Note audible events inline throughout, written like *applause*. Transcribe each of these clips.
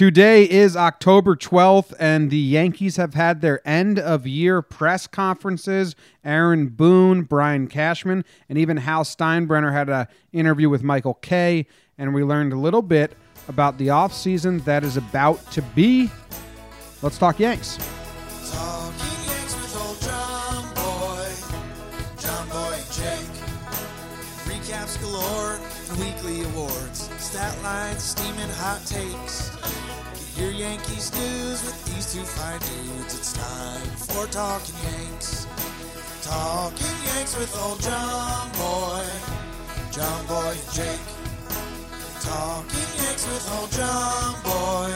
Today is October 12th, and the Yankees have had their end of year press conferences. Aaron Boone, Brian Cashman, and even Hal Steinbrenner had an interview with Michael Kay, and we learned a little bit about the offseason that is about to be. Let's talk Yanks. Talking Yanks with old John Boy, John Boy and Jake. Recaps galore and weekly awards, stat lines, steaming hot takes. Yankees news with these two fine dudes. It's time for Talking Yanks. Talking Yanks with old John Boy, John Boy and Jake. Talking Yanks with old John Boy,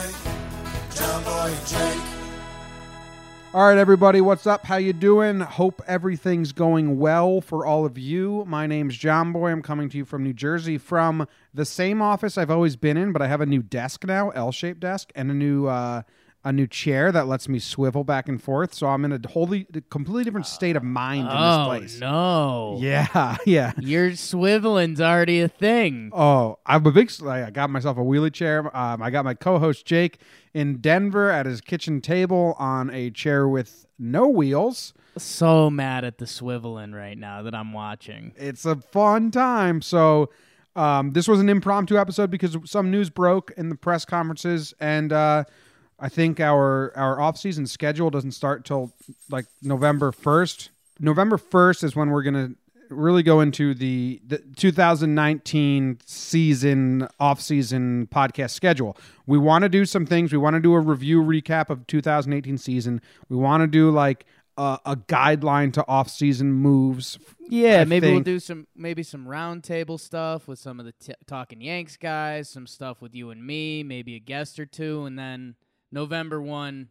John Boy and Jake. All right, everybody, what's up? How you doing? Hope everything's going well for all of you. My name's John Boy. I'm coming to you from New Jersey from the same office I've always been in, but I have a new desk now, L-shaped desk, and a new uh, a new chair that lets me swivel back and forth. So I'm in a wholly, completely different state of mind in this Oh place. no! Yeah, *laughs* yeah. Your swiveling's already a thing. Oh, I'm a big. I got myself a wheelie chair. Um, I got my co-host Jake in Denver at his kitchen table on a chair with no wheels. So mad at the swiveling right now that I'm watching. It's a fun time. So, um, this was an impromptu episode because some news broke in the press conferences, and uh, I think our our off season schedule doesn't start till like November first. November first is when we're gonna really go into the, the 2019 season off season podcast schedule. We want to do some things. We want to do a review recap of 2018 season. We want to do like a, a guideline to off season moves. Yeah, I maybe we'll do some maybe some roundtable stuff with some of the t- talking Yanks guys, some stuff with you and me, maybe a guest or two, and then November one,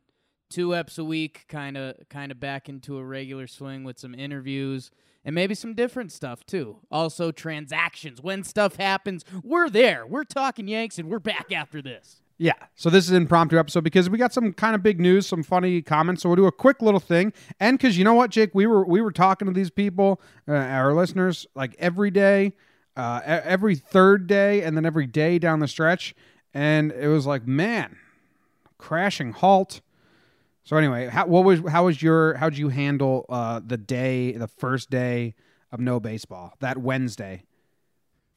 two eps a week, kind of kind of back into a regular swing with some interviews and maybe some different stuff too. Also transactions when stuff happens, we're there. We're talking Yanks, and we're back after this. Yeah. So this is an impromptu episode because we got some kind of big news, some funny comments. So we'll do a quick little thing, and because you know what, Jake, we were we were talking to these people, uh, our listeners, like every day, uh, every third day, and then every day down the stretch, and it was like, man, crashing halt. So anyway, how, what was how was your how'd you handle uh, the day, the first day of no baseball, that Wednesday?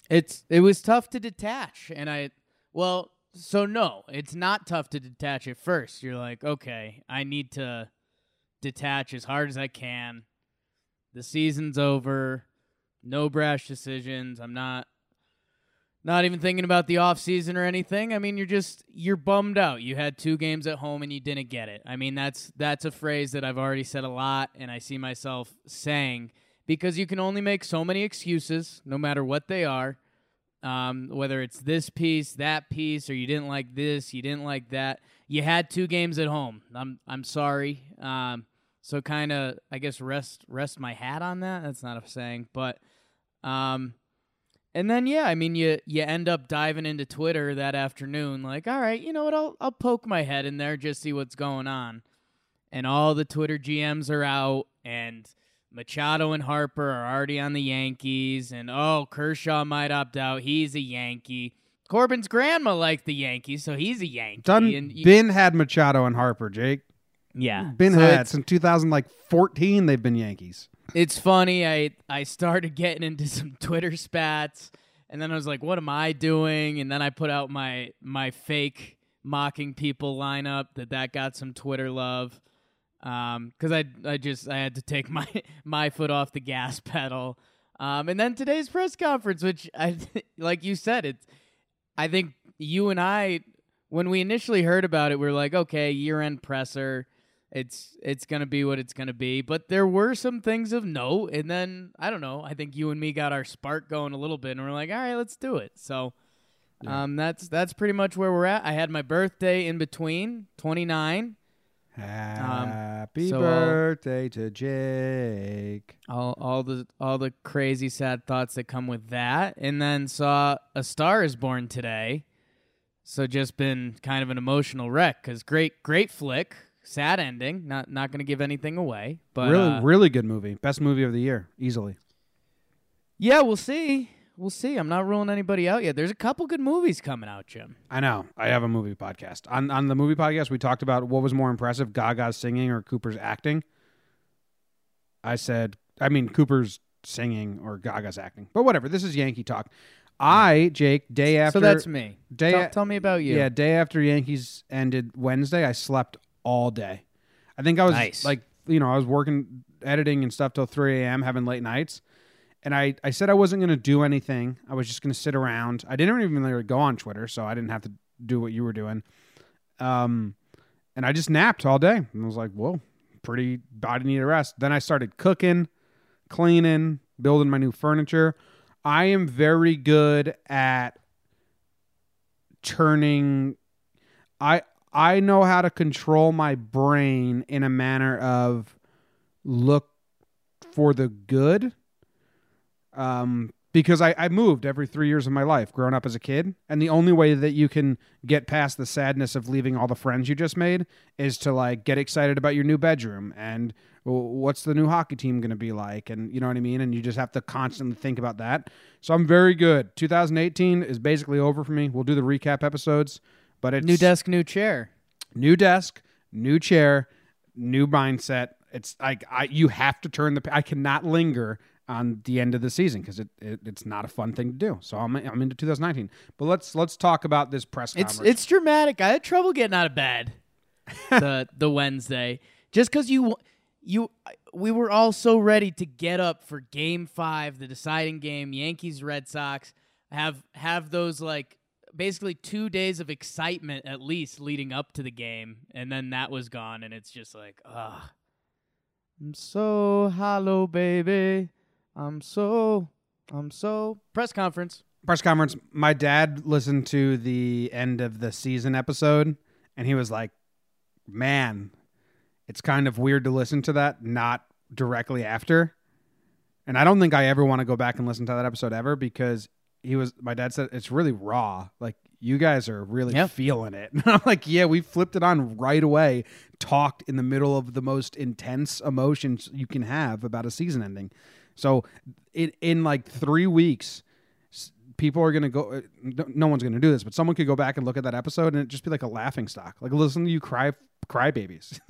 It's it was tough to detach, and I well, so no, it's not tough to detach at first. You're like, okay, I need to detach as hard as I can. The season's over. No brash decisions. I'm not not even thinking about the off season or anything. I mean, you're just you're bummed out. You had two games at home and you didn't get it. I mean, that's that's a phrase that I've already said a lot and I see myself saying because you can only make so many excuses no matter what they are. Um, whether it's this piece, that piece, or you didn't like this, you didn't like that. You had two games at home. I'm I'm sorry. Um, so kind of I guess rest rest my hat on that. That's not a saying, but um, and then yeah, I mean you you end up diving into Twitter that afternoon, like, all right, you know what, I'll I'll poke my head in there, just see what's going on. And all the Twitter GMs are out and Machado and Harper are already on the Yankees, and oh, Kershaw might opt out. He's a Yankee. Corbin's grandma liked the Yankees, so he's a Yankee. Done. and y- Bin had Machado and Harper, Jake. yeah, Been So had since 2014. They've been Yankees. It's funny. I I started getting into some *laughs* Twitter spats, and then I was like, "What am I doing?" And then I put out my my fake mocking people lineup. That that got some Twitter love, because I I just I had to take *laughs* my my foot off the gas pedal. Um, and then today's press conference, which I *laughs* like you said, it's I think you and I when we initially heard about it, we were like, okay, year end presser it's it's gonna be what it's gonna be. But there were some things of note, and then I don't know. I think you and me got our spark going a little bit, and we're like, all right, let's do it. So, um, that's that's pretty much where we're at. I had my birthday in between, twenty nine. Happy so, uh, birthday to Jake. All all the all the crazy sad thoughts that come with that, and then saw a star is born today. So just been kind of an emotional wreck because great great flick, sad ending. Not not gonna give anything away, but really, uh, really good movie. Best movie of the year, easily. Yeah, we'll see. we'll see. I'm not ruling anybody out yet. There's a couple good movies coming out, Jim. I know. I have a movie podcast. On on the movie podcast, we talked about what was more impressive, Gaga's singing or Cooper's acting. I said, I mean Cooper's singing or Gaga's acting. But whatever. This is Yankee talk. I, Jake, day after so that's me. day tell, a- tell me about you. Yeah, day after Yankees ended Wednesday, I slept all day. I think I was Nice. like, you know, I was working, editing and stuff till 3 a.m., having late nights. And I, I said I wasn't going to do anything. I was just going to sit around. I didn't even really go on Twitter, so I didn't have to do what you were doing. Um, and I just napped all day. And I was like, whoa, pretty body need a rest. Then I started cooking, cleaning, building my new furniture. I am very good at turning I I know how to control my brain in a manner of look for the good. Um because I, I moved every three years of my life growing up as a kid. And the only way that you can get past the sadness of leaving all the friends you just made is to like get excited about your new bedroom and what's the new hockey team going to be like. And you know what I mean? And you just have to constantly think about that. So I'm very good. 2018 is basically over for me. We'll do the recap episodes, but it's New desk, new chair. new desk, new chair, new mindset. It's like I you have to turn the. I cannot linger on the end of the season because it, it it's not a fun thing to do. So I'm I'm into 2019. But let's let's talk about this press It's conference. it's dramatic. I had trouble getting out of bed the *laughs* the Wednesday just because you you we were all so ready to get up for Game Five, the deciding game, Yankees Red Sox. Have have those like basically two days of excitement at least leading up to the game, and then that was gone, and it's just like ah, I'm so hollow, baby. I'm so I'm so press conference. press conference. My dad listened to the end of the season episode, and he was like, "Man, it's kind of weird to listen to that not directly after." And I don't think I ever want to go back and listen to that episode ever because he was. My dad said it's really raw. Like you guys are really Yeah. feeling it. *laughs* And I'm like, yeah, we flipped it on right away. Talked in the middle of the most intense emotions you can have about a season ending. So, in in like three weeks, people are gonna go. uh, No, no one's gonna do this, but someone could go back and look at that episode and it just be like a laughing stock. Like listen to you cry, cry babies. *laughs*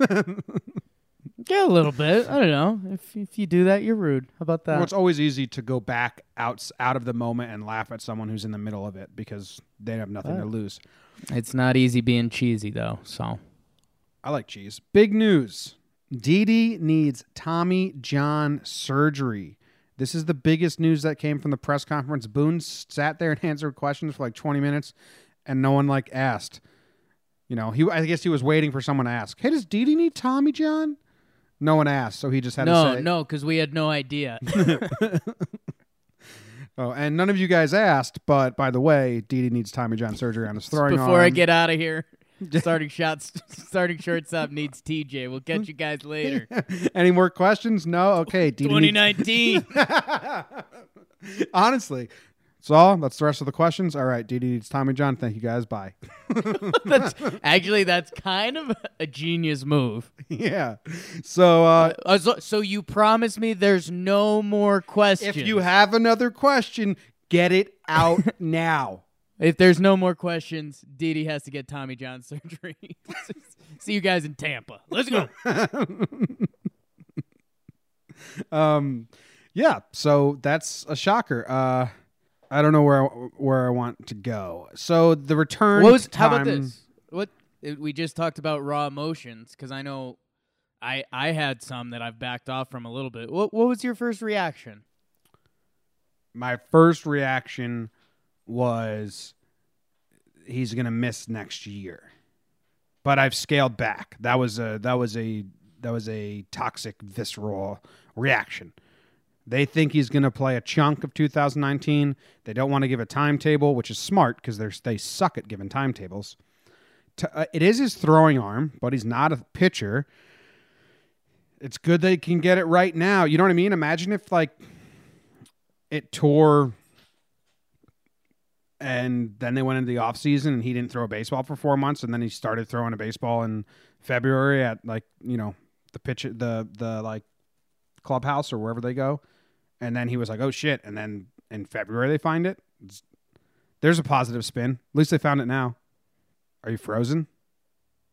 Yeah, a little bit. I don't know. If if you do that, you're rude. How about that? well, it's always easy to go back out out of the moment and laugh at someone who's in the middle of it because they have nothing to lose. It's not easy being cheesy though. So I like cheese. Big news. Didi needs Tommy John surgery. This is the biggest news that came from the press conference. Boone sat there and *laughs* answered questions for like 20 minutes and no one like asked. You know, he I guess he was waiting for someone to ask, "Hey, does Didi need Tommy John?" No one asked, so he just had no, to say, no, no, because we had no idea. *laughs* *laughs* "Oh, and none of you guys asked, but by the way, Didi needs Tommy John surgery on his throwing Before I get out of here, *laughs* starting shots, starting shortstop needs TJ. We'll catch you guys later. Any more questions? No. Okay, needs 2019. Honestly. So all that's the rest of the questions. All right, Dee needs Tommy John. Thank you guys. Bye. *laughs* that's, actually, that's kind of a genius move. *laughs* yeah. So uh, Uh, so, so you promise me there's no more questions. if you have another question, get it out *laughs* now. if there's no more questions, Didi has to get Tommy John surgery. See you guys in Tampa. Let's go. Um, yeah. So that's a shocker. Uh, I don't know where where I want to go. So the return. What was, how time, about this? What we just talked about raw emotions because I know I I had some that I've backed off from a little bit. What what was your first reaction? My first reaction was he's gonna miss next year, but I've scaled back. That was a that was a that was a toxic visceral reaction. They think he's going to play a chunk of 2019. They don't want to give a timetable, which is smart because they they suck at giving timetables. T- uh, it is his throwing arm, but he's not a pitcher. It's good they can get it right now. You know what I mean? Imagine if like it tore and then they went into the offseason and he didn't throw a baseball for four months and then he started throwing a baseball in February at like, you know, the pitch the the like clubhouse or wherever they go. And then he was like, "Oh shit!" And then in February they find it. It's- there's a positive spin. At least they found it now. Are you frozen?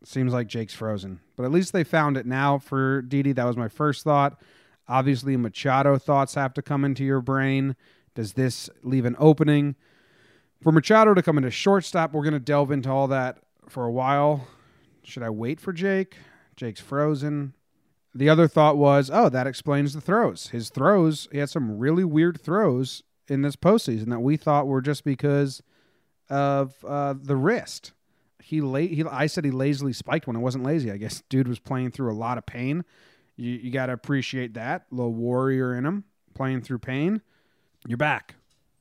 Seems like Jake's frozen, but at least they found it now for Didi. That was my first thought. Obviously, Machado thoughts have to come into your brain. Does this leave an opening for Machado to come into shortstop? We're going to delve into all that for a while. Should I wait for Jake? Jake's frozen. The other thought was, oh, that explains the throws. His throws, he had some really weird throws in this postseason that we thought were just because of uh, the wrist. He, la- he, I said he lazily spiked when it wasn't lazy. I guess *laughs* dude was playing through a lot of pain. You, you got to appreciate that little warrior in him playing through pain. You're back.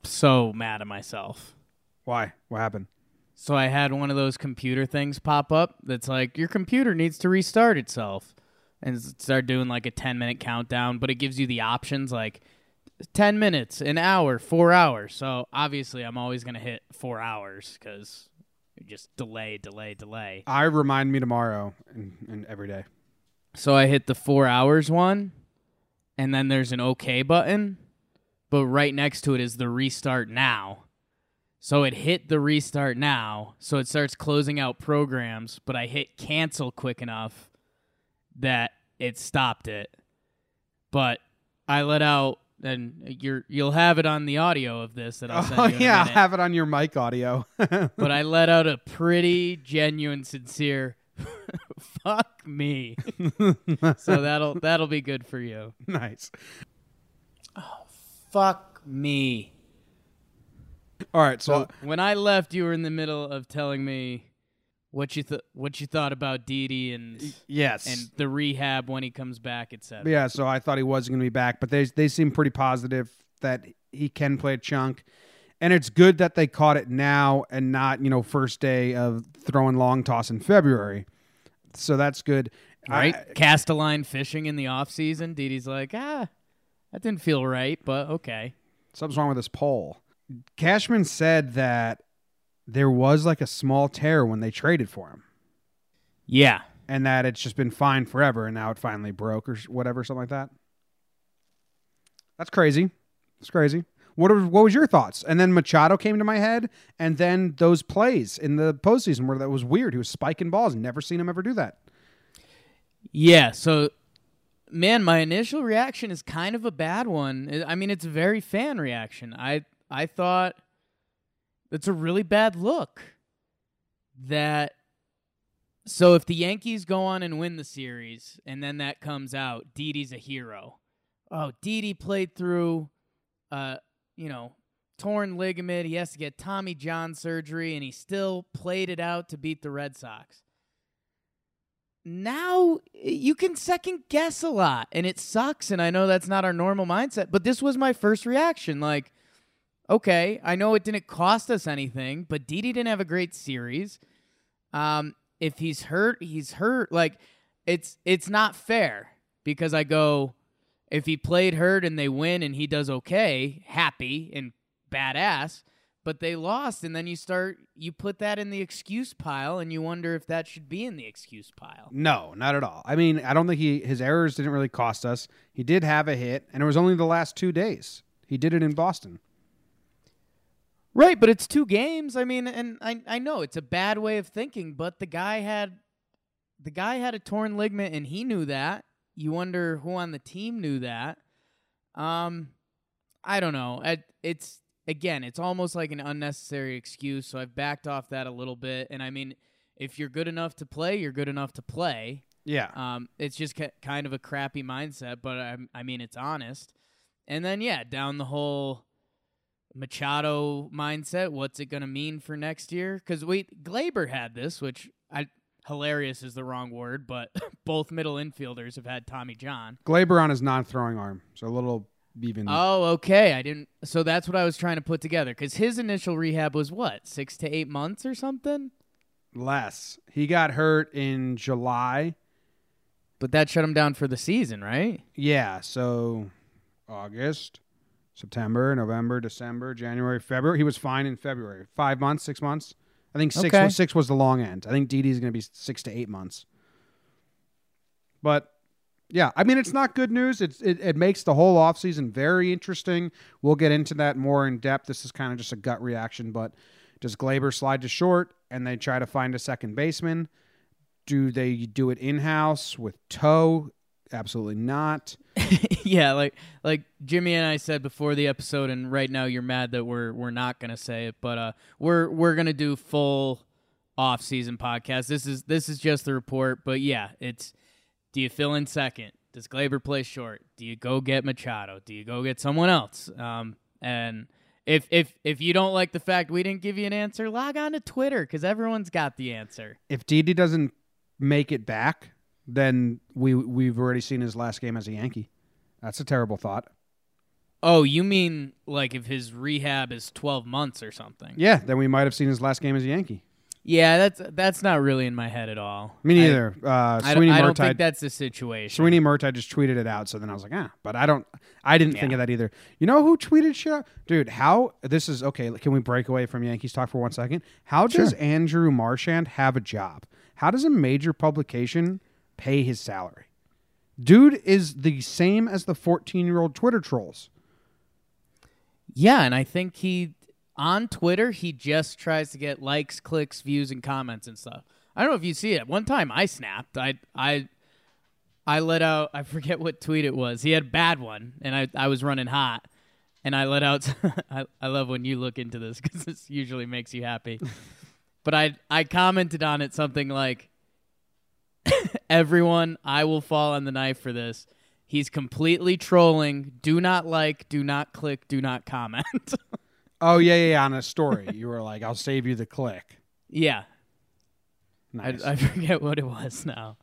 So mad at myself. Why? What happened? So I had one of those computer things pop up that's like your computer needs to restart itself and start doing like a 10 minute countdown, but it gives you the options like 10 minutes, an hour, 4 hours. So obviously I'm always going to hit 4 hours cuz just delay, delay, delay. I remind me tomorrow and, and every day. So I hit the 4 hours one and then there's an okay button, but right next to it is the restart now. So it hit the restart now, so it starts closing out programs, but I hit cancel quick enough that it stopped it. But I let out and you're you'll have it on the audio of this that I'll oh, send Oh you in a yeah, I'll have it on your mic audio. *laughs* but I let out a pretty genuine, sincere *laughs* "fuck me." so *laughs* that'll that'll be good for you. nice. Oh fuck me. All right, so, So when I left, you were in the middle of telling me what you th- what you thought about Didi and yes, and the rehab when he comes back, etc. yeah. So I thought he wasn't going to be back, but they they seem pretty positive that he can play a chunk, and it's good that they caught it now and not you know first day of throwing long toss in February. So that's good, Right? I- Cast a line fishing in the off season. Didi's like, ah, that didn't feel right, but okay. something's wrong with this pole. Cashman said that there was like a small tear when they traded for him. Yeah. and that it's just been fine forever, and now it finally broke or whatever, something like that. That's crazy. That's crazy. What was, what was your thoughts? And then Machado came to my head, and then those plays in the postseason where that was weird. He was spiking balls. Never seen him ever do that. Yeah, so man, my initial reaction is kind of a bad one. I I mean, it's a very fan reaction. I I thought that's a really bad look. That so if the Yankees go on and win the series and then that comes out, Didi's a hero. Oh, Didi played through uh, you know, torn ligament. He has to get Tommy John surgery and he still played it out to beat the Red Sox now you can second guess a lot and it sucks and i know that's not our normal mindset but this was my first reaction like okay i know it didn't cost us anything but Didi didn't have a great series um if he's hurt he's hurt like it's it's not fair because i go if he played hurt and they win and he does okay happy and badass but they lost and then you start you put that in the excuse pile and you wonder if that should be in the excuse pile No, not at all. I mean, I don't think he his errors didn't really cost us. He did have a hit, and it was only the last two days. He did it in Boston. Right but it's two games. I mean and i i know it's a bad way of thinking but the guy had the guy had a torn ligament and he knew that. You wonder who on the team knew that. Um i don't know. I, it's again it's almost like an unnecessary excuse so i've backed off that a little bit. And i mean if you're good enough to play you're good enough to play. Yeah. Um, it's just ki- kind of a crappy mindset, but I, I mean, it's honest. And then, yeah, down the whole Machado mindset. What's it going to mean for next year? Because wait, Gleyber had this, which I hilarious is the wrong word, but *laughs* both middle infielders have had Tommy John. Gleyber on his non-throwing arm, so a little even. Oh, okay. I didn't. So that's what I was trying to put together. Because his initial rehab was what six to eight months or something. less. He got hurt in July. But that shut him down for the season, right? Yeah, so August, September, November, December, January, February. He was fine in February. Five months, six months. I think six. Okay. Was, six was the long end. I think Didi's going to be six to eight months. But Yeah, I mean it's not good news. It's it, it makes the whole offseason very interesting. We'll get into that more in depth. This is kind of just a gut reaction, but does Gleyber slide to short and they try to find a second baseman? Do they do it in house with Toe? Absolutely not. *laughs* yeah, like like Jimmy and I said before the episode, and right now you're mad that we're we're not gonna say it, but uh, we're we're gonna do full off season podcast. This is this is just the report, but yeah, it's do you fill in second? Does Gleyber play short? Do you go get Machado? Do you go get someone else? Um, and if if if you don't like the fact we didn't give you an answer, log on to Twitter because everyone's got the answer. If Didi doesn't make it back, then we we've already seen his last game as a Yankee. That's a terrible thought. Oh, you mean like if his rehab is twelve months or something? Yeah, then we might have seen his last game as a Yankee. Yeah, that's that's not really in my head at all. Me neither. I, uh, I, Sweeney don't, I don't Murtagh- think that's the situation. Sweeny Murti just tweeted it out, so then I was like, ah, but I don't, I didn't think of that either. You know who tweeted shit? out? Dude, how this is okay? Can we break away from Yankees talk for one second? How does Andrew Marchand have a job? How does a major publication pay his salary? Dude is the same as the fourteen-year-old Twitter trolls. Yeah, and I think he on Twitter he just tries to get likes, clicks, views, and comments and stuff. I don't know if you see it. One time I snapped. I I I let out. I forget what tweet it was. He had a bad one, and I I was running hot, and I let out. *laughs* I I love when you look into this because this usually makes you happy. *laughs* but I I commented on it something like, *laughs* "Everyone, I will fall on the knife for this." He's completely trolling. Do not like, do not click, do not comment. *laughs* Oh yeah, yeah, yeah on a story. you were like, "I'll save you the click." yeah, Nice. I, I forget what it was now.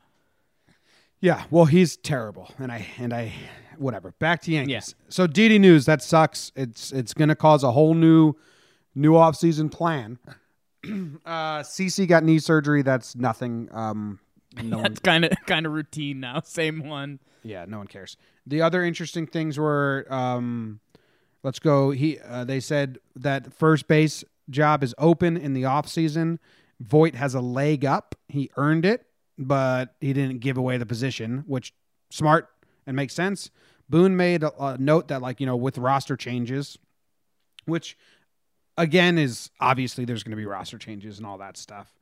Yeah, well, he's terrible, and I and I, whatever. Back to Yankees. So Didi news that sucks. It's it's going to cause a whole new, new offseason plan. *clears throat* uh, CC got knee surgery. That's nothing. Um, no *laughs* That's kind of kind of routine now. *laughs* Same one. yeah, no one cares. The other interesting things were, um, let's go. He uh, they said that first base job is open in the off season. Voit has a leg up. He earned it, but he didn't give away the position, which smart and makes sense. Boone made a, a note that like you know with roster changes, which again is obviously there's going to be roster changes and all that stuff.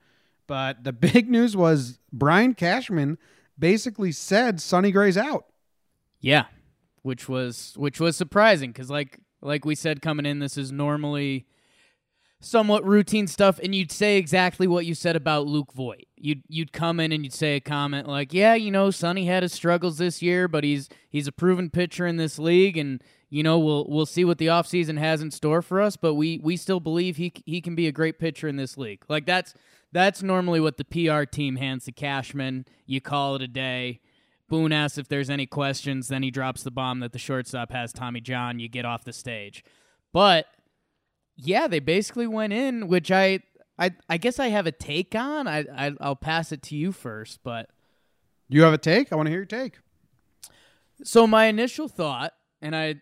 But the *laughs* big news was Brian Cashman basically said Sonny Gray's out. Yeah, which was which was surprising because like like we said coming in, this is normally somewhat routine stuff, and you'd say exactly what you said about Luke Voit. You'd you'd come in and you'd say a comment like, "Yeah, you know, Sonny had his struggles this year, but he's he's a proven pitcher in this league, and you know we'll we'll see what the offseason has in store for us, but we we still believe he he can be a great pitcher in this league." Like that's that's normally what the PR team hands to Cashman. You call it a day. Boone asks if there's any questions, then he drops the bomb that the shortstop has Tommy John. You get off the stage. But yeah, they basically went in, which I I, I guess I have a take on. I, I I'll pass it to you first, but You have a take? I want to hear your take. so my initial thought, and I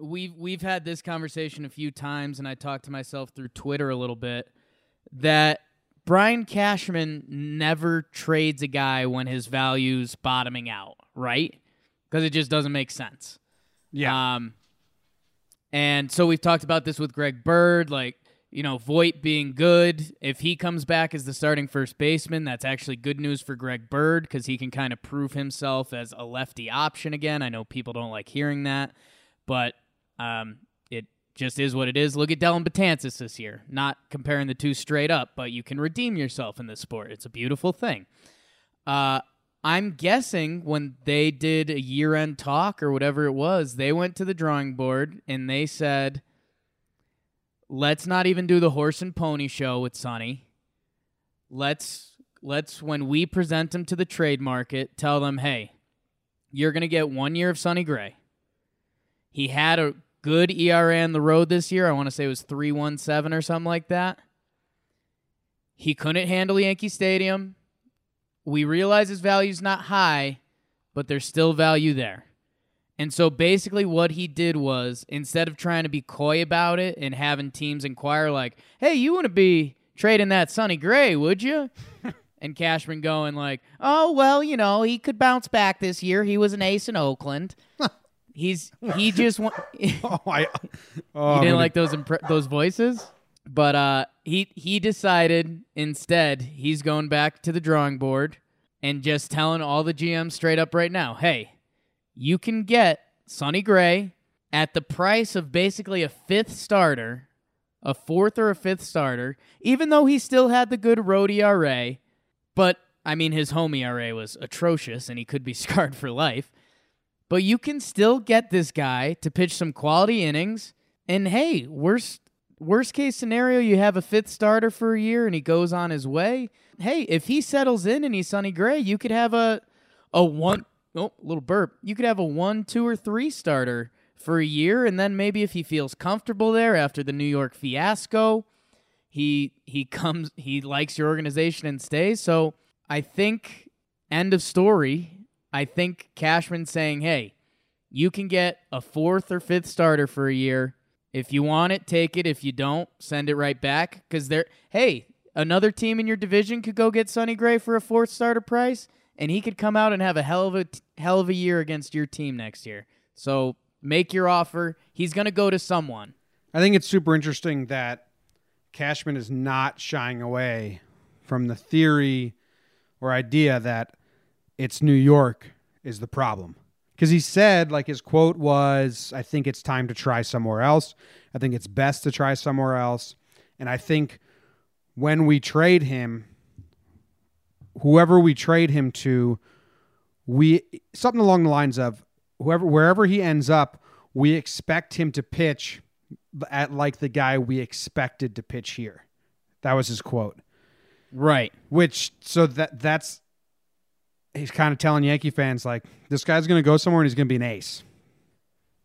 we've we've had this conversation a few times, and I talked to myself through Twitter a little bit that Brian Cashman never trades a guy when his value's bottoming out, right? Because it just doesn't make sense. Yeah. Um, and so we've talked about this with Greg Bird, like, you know, Voit being good. If he comes back as the starting first baseman, that's actually good news for Greg Bird because he can kind of prove himself as a lefty option again. I know people don't like hearing that, but um, just is what it is. Look at Dellin Betances this year. Not comparing the two straight up, but you can redeem yourself in this sport. It's a beautiful thing. Uh, I'm guessing when they did a year end talk or whatever it was, they went to the drawing board and they said, let's not even do the horse and pony show with Sonny. Let's let's when we present him to the trade market, tell them, hey, you're gonna get one year of Sonny Gray. He had a good ERA on the road this year. I want to say it was three one seven or something like that. He couldn't handle Yankee Stadium. We realize his value's not high, but there's still value there. And so basically, what he did was instead of trying to be coy about it and having teams inquire, like, hey, you want to be trading that Sonny Gray, would you? *laughs* and Cashman going like, "Oh well, you know, he could bounce back this year. He was an ace in Oakland. *laughs* He's *laughs* he just want." *laughs* *laughs* Oh, I. Oh, you didn't gonna- like those impre- those voices, but uh, he he decided instead he's going back to the drawing board and just telling all the GMs straight up right now, hey, you can get Sonny Gray at the price of basically a fifth starter, a fourth or a fifth starter, even though he still had the good road ERA, but I mean his home ERA was atrocious and he could be scarred for life. But you can still get this guy to pitch some quality innings. And hey, worst worst case scenario, you have a fifth starter for a year and he goes on his way. Hey, if he settles in and he's Sonny Gray, you could have a a one oh little burp. You could have a one, two, or three starter for a year, and then maybe if he feels comfortable there after the New York fiasco, he he comes he likes your organization and stays. So I think end of story. I think Cashman saying, "Hey, you can get a fourth or fifth starter for a year. If you want it, take it. If you don't, send it right back. Because they're hey, another team in your division could go get Sonny Gray for a fourth starter price, and he could come out and have a hell of a hell of a year against your team next year. So make your offer. He's gonna go to someone. I think it's super interesting that Cashman is not shying away from the theory or idea that it's New York is the problem. Because he said, like his quote was, I think it's time to try somewhere else. I think it's best to try somewhere else. And I think when we trade him, whoever we trade him to, we something along the lines of whoever wherever he ends up, we expect him to pitch at like the guy we expected to pitch here. That was his quote. Right. Which so that that's he's kind of telling Yankee fans like this guy's going to go somewhere and he's going to be an ace.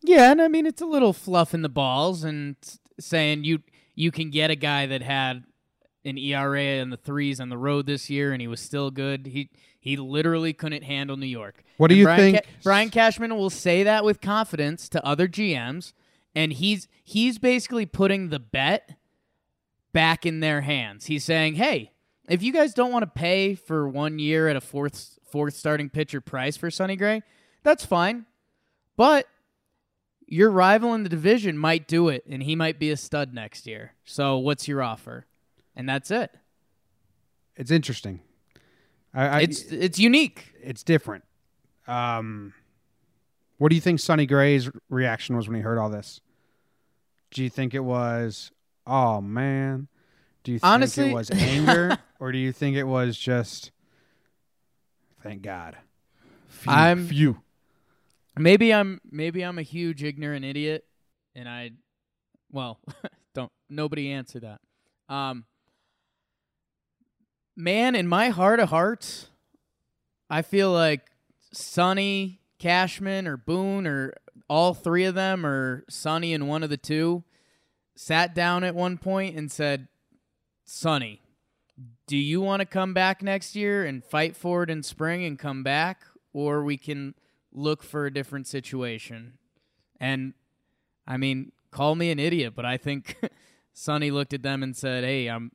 Yeah, and I mean it's a little fluff in the balls and saying you you can get a guy that had an ERA in the threes on the road this year and he was still good. He he literally couldn't handle New York. What do And you Brian think- Ca- Brian Cashman will say that with confidence to other GMs, and he's he's basically putting the bet back in their hands. He's saying, "Hey, if you guys don't want to pay for one year at a fourth fourth starting pitcher price for Sonny Gray, that's fine. But your rival in the division might do it, and he might be a stud next year. So what's your offer? And that's it. It's interesting. I, I, It's it's unique. it's different. Um, what do you think Sonny Gray's reaction was when he heard all this? Do you think it was, oh man? Do you think Honestly- it was *laughs* anger, or do you think it was just, thank God? Phew, I'm- few. Maybe I'm maybe I'm a huge ignorant idiot, and I, well, *laughs* don't nobody answer that. Um, man, in my heart of hearts, I feel like Sonny Cashman or Boone or all three of them or Sonny and one of the two sat down at one point and said, "Sonny, do you want to come back next year and fight for it in spring and come back, or we can look for a different situation?" And I mean, call me an idiot, but I think *laughs* Sonny looked at them and said, "Hey, I'm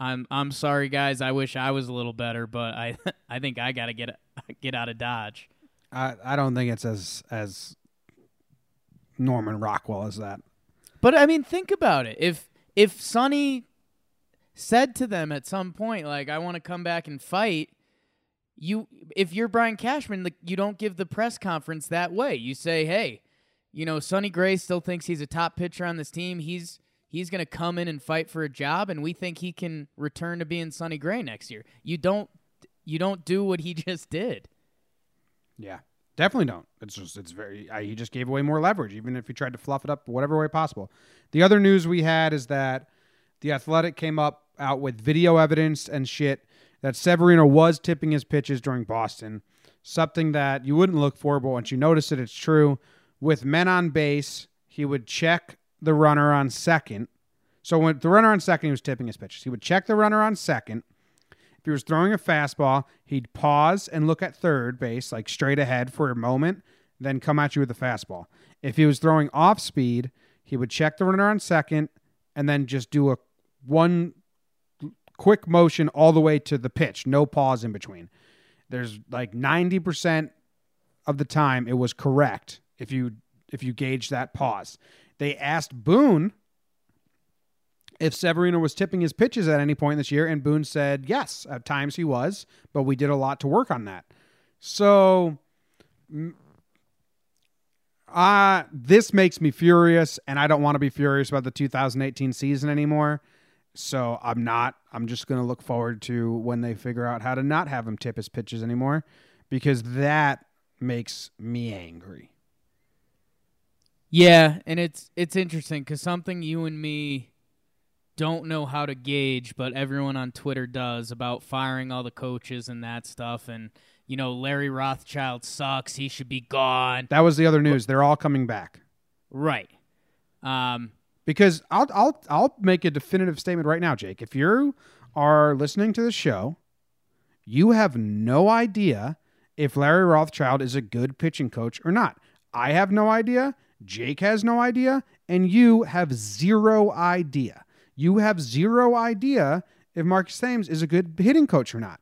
I'm I'm sorry guys. I wish I was a little better, but I *laughs* I think I got to get *laughs* get out of Dodge." I, I don't think it's as as Norman Rockwell as that. But I mean, think about it. If if Sonny said to them at some point, like, "I want to come back and fight," you, if you're Brian Cashman, like, you don't give the press conference that way. You say, "Hey, you know, Sonny Gray still thinks he's a top pitcher on this team. He's he's going to come in and fight for a job, and we think he can return to being Sonny Gray next year." You don't you don't do what he *laughs* just did. Yeah, definitely don't. It's just it's very. I, he just gave away more leverage, even if he tried to fluff it up whatever way possible. The other news we had is that the Athletic came up out with video evidence and shit that Severino was tipping his pitches during Boston, something that you wouldn't look for, but once you notice it, it's true. With men on base, he would check the runner on second. So when the runner on second, he was tipping his pitches. He would check the runner on second. If he was throwing a fastball, he'd pause and look at third base, like straight ahead for a moment, then come at you with a fastball. If he was throwing off speed, he would check the runner on second and then just do a one quick motion all the way to the pitch, no pause in between. There's like 90% of the time it was correct if you if you gauge that pause. They asked Boone if Severino was tipping his pitches at any point this year, and Boone said yes. At times he was, but we did a lot to work on that. So, uh, this makes me furious, and I don't want to be furious about the 2018 season anymore. So I'm not. I'm just going to look forward to when they figure out how to not have him tip his pitches anymore, because that makes me angry. Yeah, and it's it's interesting because something you and me don't know how to gauge, but everyone on Twitter does about firing all the coaches and that stuff. And you know, Larry Rothschild sucks; he should be gone. That was the other news. They're all coming back. Right. Um, because I'll I'll I'll make a definitive statement right now, Jake. If you are listening to the show, you have no idea if Larry Rothschild is a good pitching coach or not. I have no idea. Jake has no idea, and you have zero idea. You have zero idea if Marcus Thames is a good hitting coach or not.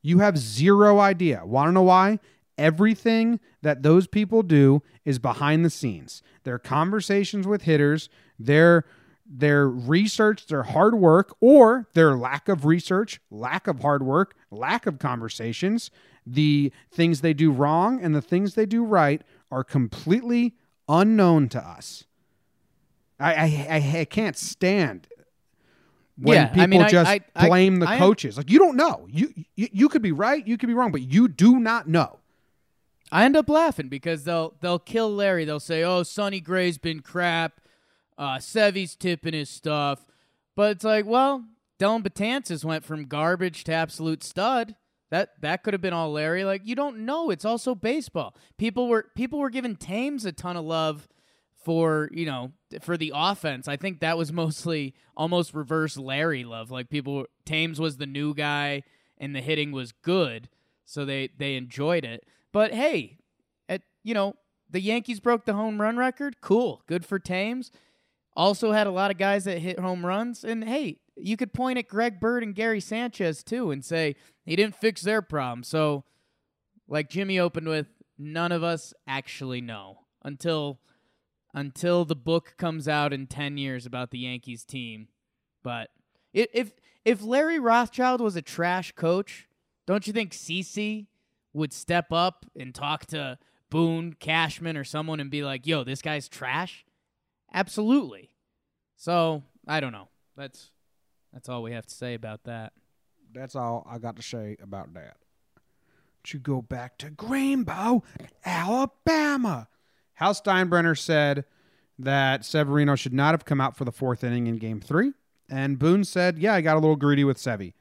You have zero idea. Want to know why? Everything that those people do is behind the scenes. Their conversations with hitters, their their research, their hard work, or their lack of research, lack of hard work, lack of conversations, the things they do wrong and the things they do right are completely unknown to us. I I, I, I can't stand when Yeah, I people mean, just I- I- blame the I- coaches. Like you don't know. You, you you could be right, you could be wrong, but you do not know. I end up laughing because they'll they'll kill Larry. They'll say, "Oh, Sonny Gray's been crap. Uh, Sevy's tipping his stuff," but it's like, well, Dellin Betances went from garbage to absolute stud. That that could have been all Larry. Like you don't know. It's also baseball. People were people were giving Thames a ton of love for you know for the offense. I think that was *laughs* mostly almost reverse Larry love. Like people, Thames was the new guy and the hitting was good, so they they enjoyed it. But hey, at you know the Yankees broke the home run record. Cool, good for Thames. Also had a lot of guys that hit home runs, and hey, you could point at Greg Bird and Gary Sanchez too and say he didn't fix their problem. So, like Jimmy opened with, none of us actually know until until the book comes out in 10 years about the Yankees team. But if if Larry Rothschild was a trash coach, don't you think CC would step up and talk to Boone, Cashman or someone and be like, "Yo, this guy's trash?" Absolutely. So, I don't know. That's that's all we have to say about that. That's all I got to say about that. To go back to Greenbow, Alabama. Hal Steinbrenner said that Severino should not have come out for the fourth inning in game three. And Boone said, Yeah, I got a little greedy with Sevy.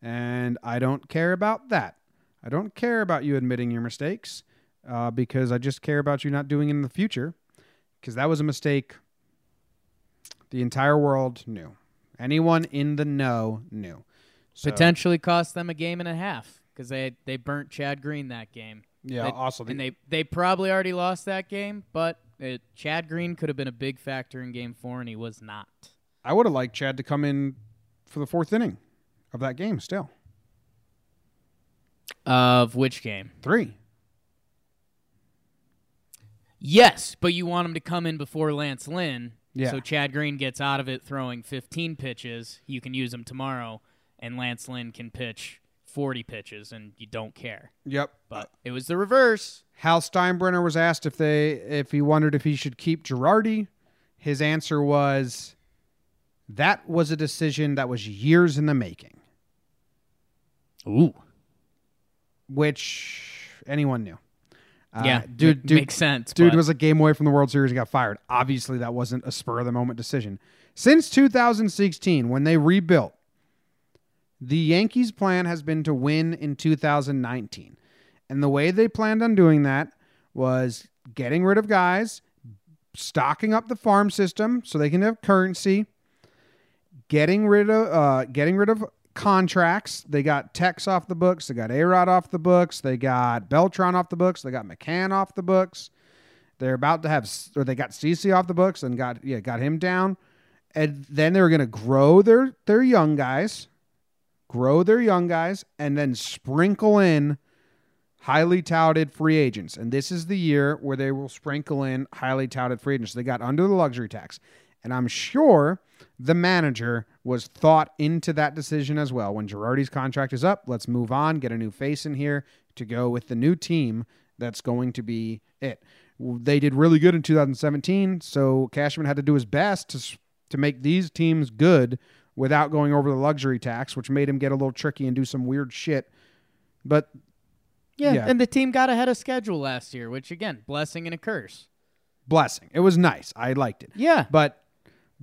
And I don't care about that. I don't care about you admitting your mistakes uh, because I just care about you not doing it in the future because that was a mistake the entire world knew. Anyone in the know knew. So- Potentially cost them a game and a half because they they burnt Chad Green that game. Yeah, They- also the, and they they probably already lost that game, but it, Chad Green could have been a big factor in Game Four, and he was not. I would have liked Chad to come in for the fourth inning of that game. Still Of which game? three. Yes, but you want him to come in before Lance Lynn. Yeah. So Chad Green gets out of it throwing 15 pitches. You can use him tomorrow, and Lance Lynn can pitch 40 pitches, and you don't care. Yep. But it was the reverse. Hal Steinbrenner was asked if they if he wondered if he should keep Girardi. His answer was that was a decision that was years in the making, Ooh. which anyone knew. Uh, yeah, dude, dude, makes sense. Dude but- was a game away from the World Series and got fired. Obviously, that wasn't a spur of the moment decision. Since 2016, when they rebuilt, the Yankees' plan has been to win in 2019. And the way they planned on doing that was getting rid of guys, stocking up the farm system so they can have currency, getting rid of uh, getting rid of contracts. They got Tex off the books. They got Arod off the books. They got Beltran off the books. They got McCann off the books. They're about to have, or they got CC off the books and got yeah got him down, and then they were going to grow their their young guys grow their young guys, and then sprinkle in highly touted free agents. And this is the year where they will sprinkle in highly touted free agents. They got under the luxury tax. And I'm sure the manager was thought into that decision as well. When Girardi's contract is up, let's move on, get a new face in here to go with the new team that's going to be it. They did really good in 2017, so Cashman had to do his best to to make these teams good without going over the luxury tax, which made him get a little tricky and do some weird shit. But Yeah, Yeah. and the team got ahead of schedule last year, which again, blessing and a curse. blessing. It was nice. I liked it. Yeah. But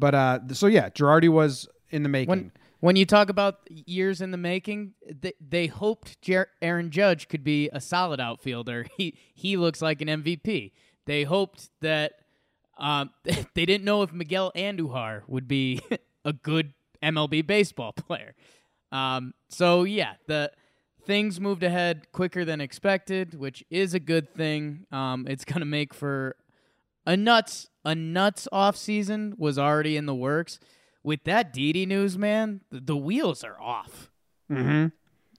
but uh so yeah, Girardi was in the making. When when you talk about years in the making, they, they hoped Jer- Aaron Judge could be a solid outfielder. *laughs* He he looks like an MVP. They hoped that um, *laughs* they didn't know if Miguel Andujar would be *laughs* a good MLB baseball player. Um, so yeah, the things moved ahead quicker than expected, which is a good thing. Um, it's gonna make for a nuts a nuts off season was already in the works. With that Didi news, man, the, wheels are off. mm-hmm.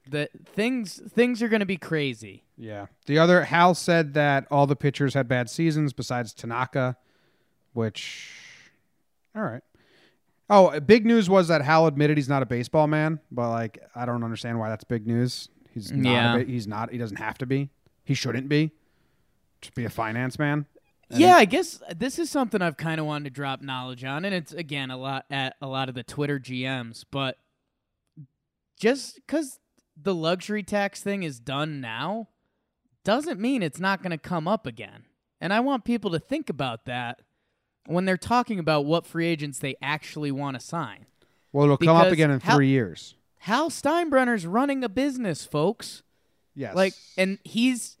The things things are gonna be crazy. Yeah. The other Hal said that all the pitchers had bad seasons besides Tanaka, which all right. Oh, big news was that Hal admitted he's not a baseball man, but like I don't understand why that's big news. He's not Yeah. ba- he's not he doesn't have to be. He shouldn't be. Just be a finance man. Yeah, I guess this is something I've kind of wanted to drop knowledge on, and it's again a lot at a lot of the Twitter GMs, but just because the luxury tax thing is done now doesn't mean it's not going to come up again. And I want people to think about that when they're talking about what free agents they actually want to sign. Well, it'll come up again in Hal- 3 years. Hal Steinbrenner's running a business, folks. Yes. Like, and he's,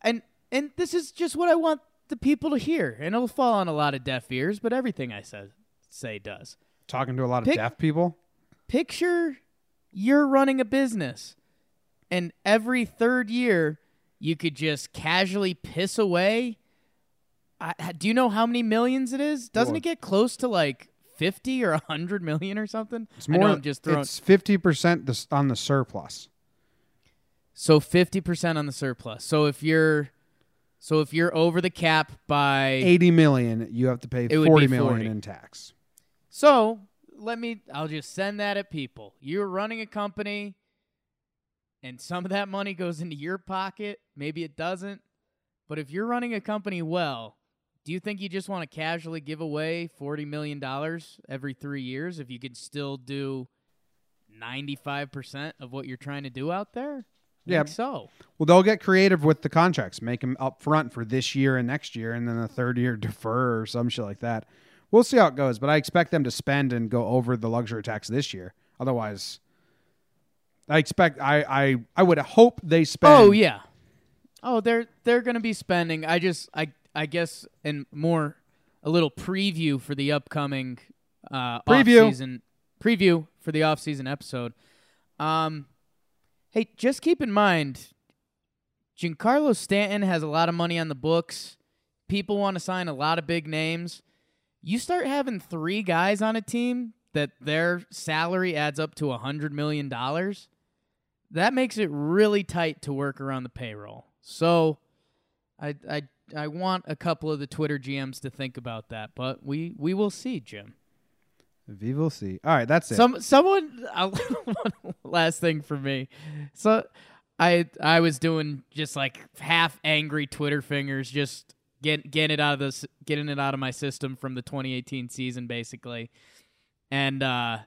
and and this is just what I want the people to hear, and it'll fall on a lot of deaf ears, but everything I said say does. talking to a lot of Pick- deaf people. Picture you're running a business, and every third year you could just casually piss away. I, I- do you know how many millions it is? Doesn't it get close to like fifty or hundred million or something? It's I more know I'm just throwing. it's 50% on the surplus. So fifty percent on the surplus. So if you're, so if you're over the cap by 80 million, you have to pay It would 40 be million 40. in tax. So let me, I'll just send that at people. You're running a company and some of that money goes into your pocket. Maybe it doesn't. But if you're running a company well, do you think you just want to casually give away $40 million every three years if you could still do 95% of what you're trying to do out there? Yeah. so. Well, they'll get creative with the contracts, make them up front for this year and next year, and then the third year *laughs* defer or some shit like that. We'll see how it goes, but I expect them to spend and go over the luxury tax this year. Otherwise, I expect I I, I would hope they spend. Oh yeah. Oh, they're they're gonna be spending. I just I I guess and more a little preview for the upcoming uh Preview. off-season preview for the off season episode. Um, hey, just keep in mind, Giancarlo Stanton has a lot of money on the books. People want to sign a lot of big names. You start having three guys on a team that their salary adds up to a hundred million dollars that makes it really tight to work around the payroll. So I I I want a couple of the Twitter GMs to think about that, but we we will see, Jim. We will see. All right, that's it. Some someone *laughs* *laughs* last thing for me. So I I was doing just like half angry Twitter fingers, just get getting it out of this getting it out of my system from the 2018 season, basically. And uh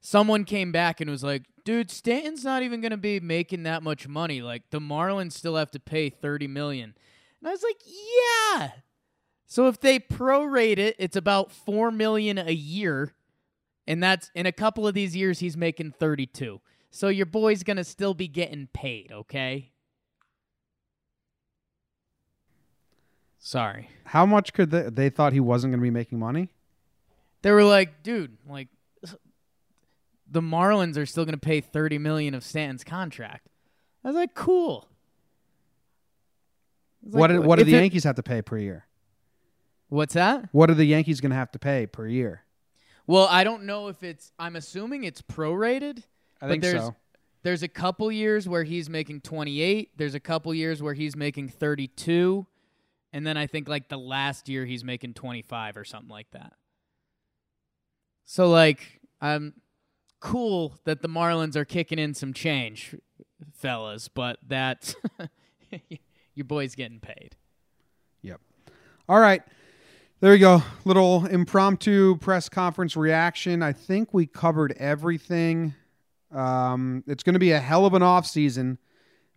someone came back and was like, "Dude, Stanton's not even going to be making that much money. Like the Marlins still have to pay 30 million." And I was like, "Yeah." So if they prorate it, it's about 4 million a year, and that's in a couple of these years he's making 32. So your boy's going to still be getting paid, okay? Sorry. How much could they? They thought he wasn't going to be making money. They were like, dude, like the Marlins are still going to pay 30 million of Stanton's contract. I was like, cool. Was what like, do, what do the Yankees have to pay per year? What's that? What are the Yankees going to have to pay per year? Well, I don't know if it's I'm assuming it's prorated, I think there's- so. There's a couple years where he's making 28. There's a couple years where he's making 32. And then I think like the last year he's making 25 or something like that. So like I'm cool that the Marlins are kicking in some change, fellas, but that *laughs* your boy's getting paid. Yep. All right. There you go. Little impromptu press conference reaction. I think we covered everything. Um, it's going to be a hell of an off season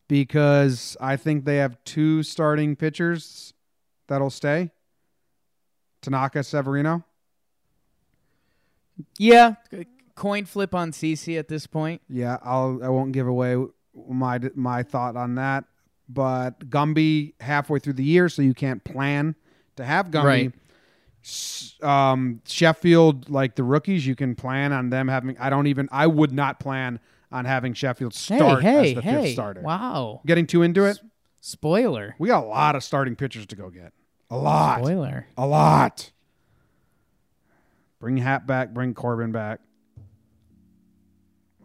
because I think they have two starting pitchers that'll stay. Tanaka Severino. Yeah, coin flip on CC at this point. Yeah, I'll I won't give away my my thought on that. But Gumby halfway through the year, so you can't plan to have Gumby. Right. S- Um, Sheffield, like the rookies, you can plan on them having. I don't even. I would not plan on having Sheffield start hey, hey, as the hey. fifth starter. Wow. Getting too into it, Spoiler. we got a lot of starting pitchers to go get. A lot. Spoiler. A lot. Bring Happ back. Bring Corbin back.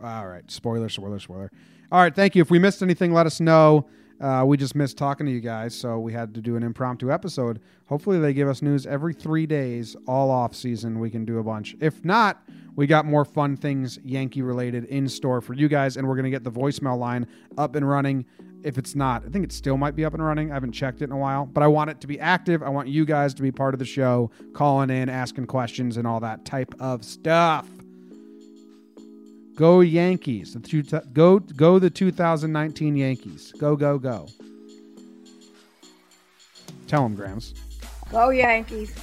All right. Spoiler, spoiler, spoiler. All right. Thank you. If we missed anything, let us know. Uh, we just missed talking to you guys, so we had to do an impromptu episode. Hopefully, they give us news every three days, all off season. We can do a bunch. If not, we got more fun things Yankee related in store for you guys, and we're going to get the voicemail line up and running. If it's not, I think it still might be up and running. I haven't checked it in a while, but I want it to be active. I want you guys to be part of the show, calling in, asking questions, and all that type of stuff. Go Yankees! The two, go go the 2019 Yankees! Go go go! Tell them, Grams. Go Yankees.